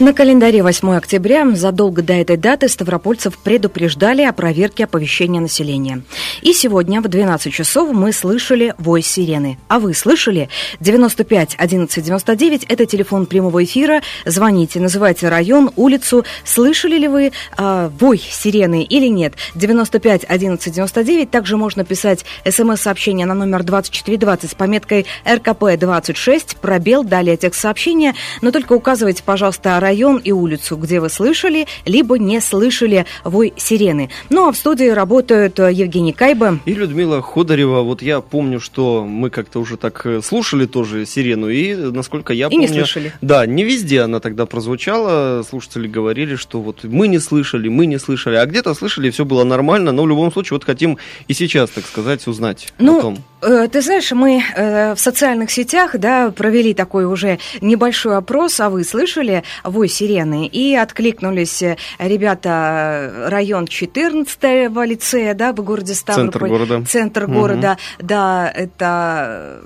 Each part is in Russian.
На календаре 8 октября задолго до этой даты ставропольцев предупреждали о проверке оповещения населения. И сегодня в 12 часов мы слышали вой сирены. А вы слышали? 95 11 99 – это телефон прямого эфира. Звоните, называйте район, улицу. Слышали ли вы э, вой сирены или нет? 95 11 99. Также можно писать смс-сообщение на номер 2420 с пометкой РКП 26, пробел, далее текст сообщения. Но только указывайте, пожалуйста, район и улицу, где вы слышали, либо не слышали вой сирены. Ну а в студии работают э, Евгений Кайба и Людмила Ходорева. Вот я помню, что мы как-то уже так э, слушали тоже сирену, и насколько я и помню... не слышали. Да, не везде она тогда прозвучала. Слушатели говорили, что вот мы не слышали, мы не слышали, а где-то слышали, все было нормально, но в любом случае вот хотим и сейчас, так сказать, узнать ну, о том. Э, ты знаешь, мы э, в социальных сетях да, провели такой уже небольшой опрос, а вы слышали вой сирены? И откликнулись э, ребята район 14-го лицея да, в городе Ставрополь. Центр города. Центр Угу. города, да, это...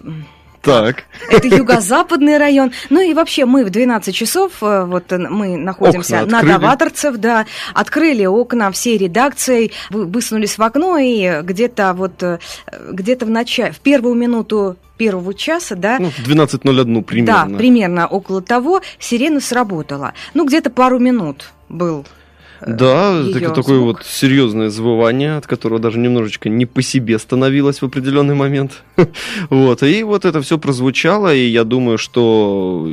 Так. Это юго-западный район. Ну и вообще мы в 12 часов, э, вот э, мы находимся на. Новаторцев, да, открыли окна всей редакцией, вы- высунулись в окно и где-то вот, э, где-то в начале, в первую минуту первого часа, да, Ну, в 12.01 примерно. да, примерно около того, сирена сработала. Ну, где-то пару минут был. Да, так- такое звук. вот серьезное завывание, от которого даже немножечко не по себе становилось в определенный момент. Вот, и вот это все прозвучало, и я думаю, что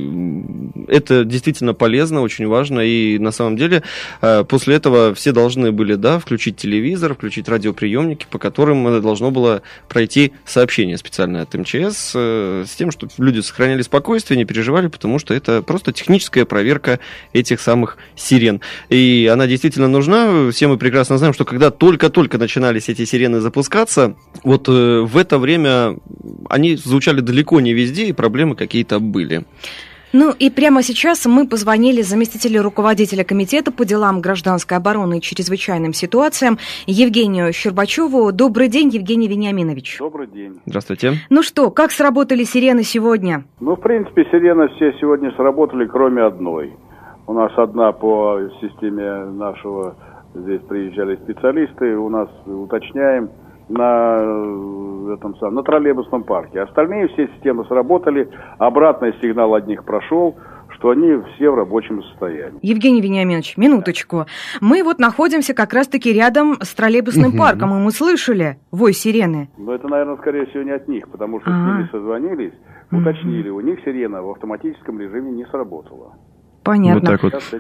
это действительно полезно, очень важно, и на самом деле э, после этого все должны были, да, включить телевизор, включить радиоприемники, по которым должно было пройти сообщение специальное от МЧС э, с тем, чтобы люди сохраняли спокойствие, не переживали, потому что это просто техническая проверка этих самых сирен. И она действительно нужна. Все мы прекрасно знаем, что когда только-только начинались эти сирены запускаться, вот э, в это время они звучали далеко не везде, и проблемы какие-то были. Ну и прямо сейчас мы позвонили заместителю руководителя комитета по делам гражданской обороны и чрезвычайным ситуациям Евгению Щербачеву. Добрый день, Евгений Вениаминович. Добрый день. Здравствуйте. Ну что, как сработали сирены сегодня? Ну, в принципе, сирены все сегодня сработали, кроме одной. У нас одна по системе нашего, здесь приезжали специалисты, у нас уточняем на э, этом самом, на троллейбусном парке. Остальные все системы сработали, обратный сигнал от них прошел, что они все в рабочем состоянии. Евгений Вениаминович, минуточку. Мы вот находимся как раз-таки рядом с троллейбусным парком, и мы слышали вой сирены. Но это, наверное, скорее всего, не от них, потому что с А. ними созвонились, Мгм. уточнили, у них сирена в автоматическом режиме не сработала. Понятно. Вот так вот. С.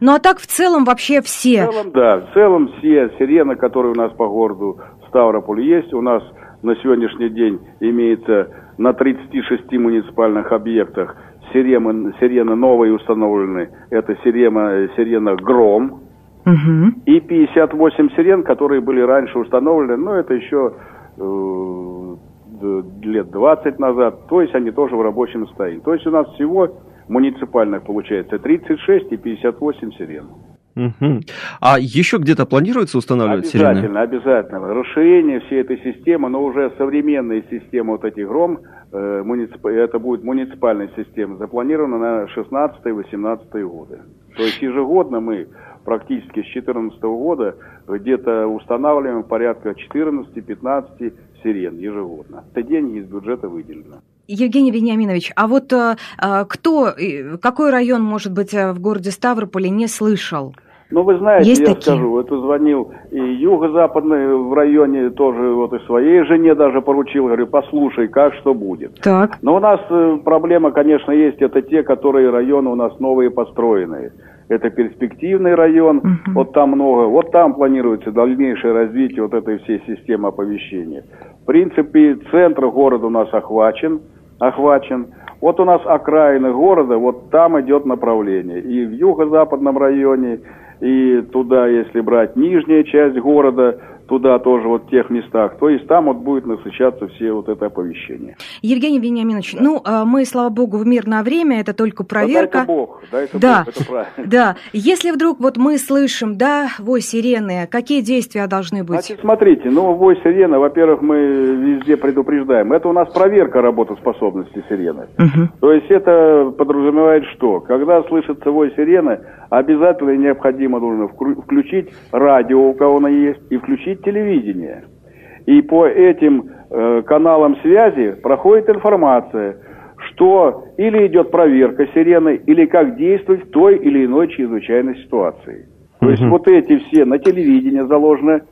Ну а так в целом вообще В все. целом, да, в целом все сирены, которые у нас по городу Ставрополь есть, у нас на сегодняшний день имеется на 36 муниципальных объектах сирены, сирены новые установлены. Это сирена, сирена «Гром», Мгм. и 58 сирен, которые были раньше установлены, но это еще э, лет 20 назад, то есть они тоже в рабочем состоянии. То есть у нас всего муниципальных получается 36 и 58 сирен. Мгм. А еще где-то планируется устанавливать сирены? Обязательно, обязательно. Расширение всей этой системы, но уже современные системы вот этих ГРОМ, э, муницип- это будет муниципальная система, запланирована на 16-18 годы. То есть ежегодно мы практически с 2014 года где-то устанавливаем порядка 14-15 сирен ежегодно. Это деньги из бюджета выделено. Евгений Вениаминович, а вот э, э, кто, какой район, может быть, э, в городе Ставрополе не слышал? Ну, вы знаете, Есть я такие? скажу, вот звонил и юго-западный в районе тоже, вот и своей жене даже поручил, говорю, послушай, как что будет. Так. Но у нас проблема, конечно, есть, это те, которые районы у нас новые построенные. Это перспективный район, Мгм. вот там много, вот там планируется дальнейшее развитие вот этой всей системы оповещения. В принципе, центр города у нас охвачен, охвачен. Вот у нас окраины города, вот там идет направление. И в юго-западном районе, и туда, если брать нижняя часть города, туда тоже вот в тех местах, то есть там вот будет насыщаться все вот это оповещение. Евгений Вениаминович, да. ну, а, мы, слава богу, в мирное время, это только проверка. Да, дай Бог, дай это да, Бог, это правильно. Да, если вдруг вот мы слышим, да, вой сирены, какие действия должны быть? Значит, смотрите, ну, вой сирены, во-первых, мы везде предупреждаем, это у нас проверка работоспособности сирены. Угу. То есть это подразумевает что? Когда слышится вой сирены, обязательно необходимо нужно включить радио, у кого оно есть, и включить телевидение. И по этим э, каналам связи проходит информация, что или идет проверка сирены, или как действовать в той или иной чрезвычайной ситуации. То есть вот эти все на телевидении заложены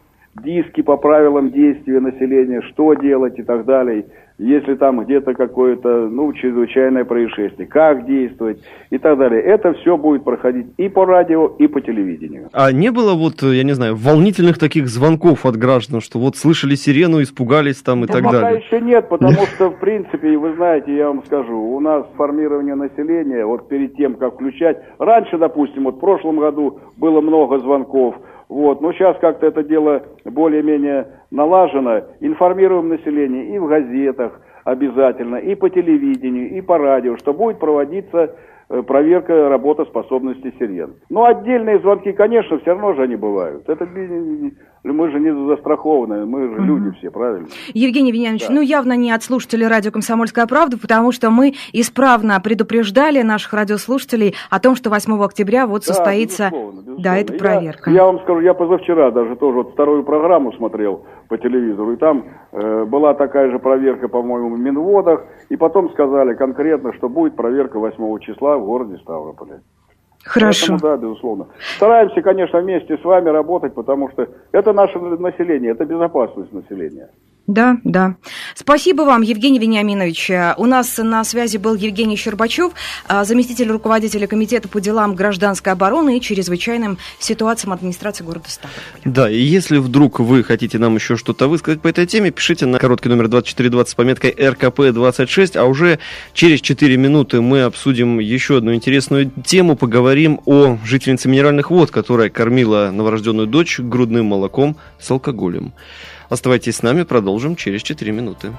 диски по правилам действия населения, что делать и так далее если там где-то какое-то, ну, чрезвычайное происшествие, как действовать и так далее. Это все будет проходить и по радио, и по телевидению. А не было вот, я не знаю, волнительных таких звонков от граждан, что вот слышали сирену, испугались там и да, так пока далее? Пока еще нет, потому что, в принципе, вы знаете, я вам скажу, у нас формирование населения, вот перед тем, как включать, раньше, допустим, вот в прошлом году было много звонков, вот. Но сейчас как-то это дело более-менее налажено. Информируем население и в газетах обязательно, и по телевидению, и по радио, что будет проводиться Э, проверка работоспособности сирен. Но отдельные звонки, конечно, все равно же они бывают. Это мы же не застрахованы, мы же угу. люди все, правильно? Евгений Вениаминович, да. ну явно не от слушателей радио «Комсомольская правда», потому что мы исправно предупреждали наших радиослушателей о том, что 8 октября вот да, состоится безусловно, безусловно. да, эта проверка. Я, я вам скажу, я позавчера даже тоже вот вторую программу смотрел по телевизору, и там э, была такая же проверка, по-моему, в Минводах, и потом сказали конкретно, что будет проверка 8 числа в городе Ставрополе. Хорошо. Поэтому, да, безусловно. Стараемся, конечно, вместе с вами работать, потому что это наше население, это безопасность населения. Да, да. Спасибо вам, Евгений Вениаминович. У нас на связи был Евгений Щербачев, а, заместитель руководителя Комитета по делам гражданской обороны и чрезвычайным ситуациям администрации города Ставрополь. Да, и если вдруг вы хотите нам еще что-то высказать по этой теме, пишите на короткий номер 2420 с пометкой РКП-26, а уже через 4 минуты мы обсудим еще одну интересную тему, поговорим о жительнице минеральных вод, которая кормила новорожденную дочь грудным молоком с алкоголем. Оставайтесь с нами, продолжим через 4 минуты.